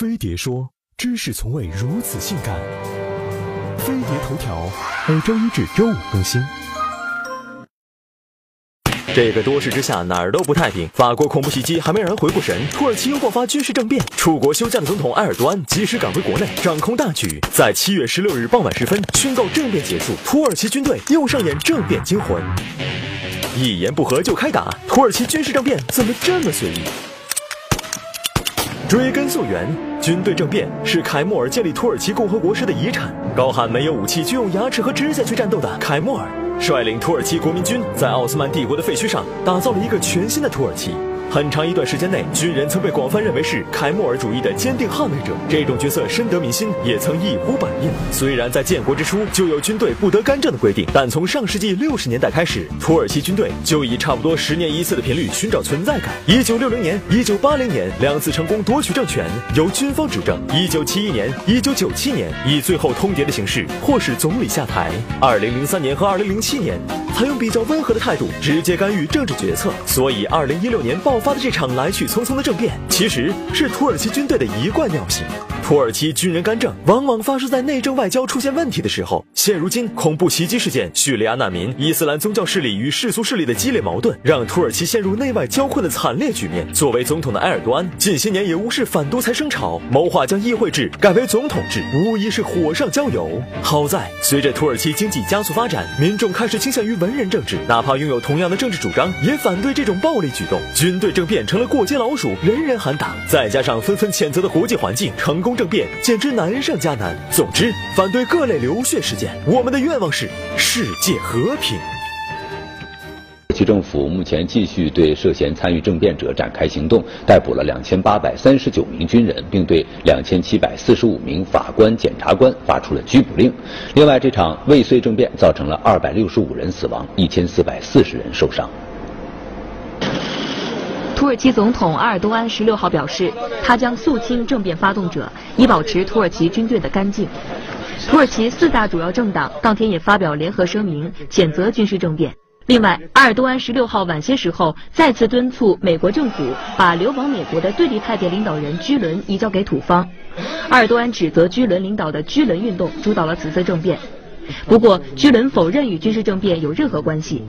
飞碟说：知识从未如此性感。飞碟头条每周一至周五更新。这个多事之下哪儿都不太平，法国恐怖袭击还没让人回过神，土耳其又爆发军事政变，出国休假的总统埃尔多安及时赶回国内，掌控大局，在七月十六日傍晚时分宣告政变结束，土耳其军队又上演政变惊魂，一言不合就开打，土耳其军事政变怎么这么随意？追根溯源，军队政变是凯末尔建立土耳其共和国时的遗产。高喊没有武器就用牙齿和指甲去战斗的凯末尔，率领土耳其国民军在奥斯曼帝国的废墟上打造了一个全新的土耳其。很长一段时间内，军人曾被广泛认为是凯末尔主义的坚定捍卫者，这种角色深得民心，也曾一呼百应。虽然在建国之初就有军队不得干政的规定，但从上世纪六十年代开始，土耳其军队就以差不多十年一次的频率寻找存在感。一九六零年、一九八零年两次成功夺取政权，由军方执政；一九七一年、一九九七年以最后通牒的形式，迫使总理下台；二零零三年和二零零七年，采用比较温和的态度，直接干预政治决策。所以，二零一六年爆。发的这场来去匆匆的政变，其实是土耳其军队的一贯尿性。土耳其军人干政，往往发生在内政外交出现问题的时候。现如今，恐怖袭击事件、叙利亚难民、伊斯兰宗教势力与世俗势力的激烈矛盾，让土耳其陷入内外交困的惨烈局面。作为总统的埃尔多安，近些年也无视反独裁声潮，谋划将议会制改为总统制，无疑是火上浇油。好在，随着土耳其经济加速发展，民众开始倾向于文人政治，哪怕拥有同样的政治主张，也反对这种暴力举动。军队政变成了过街老鼠，人人喊打。再加上纷纷谴责的国际环境，成功。政变简直难上加难。总之，反对各类流血事件，我们的愿望是世界和平。其政府目前继续对涉嫌参与政变者展开行动，逮捕了两千八百三十九名军人，并对两千七百四十五名法官、检察官发出了拘捕令。另外，这场未遂政变造成了二百六十五人死亡，一千四百四十人受伤。土耳其总统埃尔多安十六号表示，他将肃清政变发动者，以保持土耳其军队的干净。土耳其四大主要政党当天也发表联合声明，谴责军事政变。另外，埃尔多安十六号晚些时候再次敦促美国政府把流亡美国的对立派别领导人居伦移交给土方。埃尔多安指责居伦领导的居伦运动主导了此次政变，不过居伦否认与军事政变有任何关系。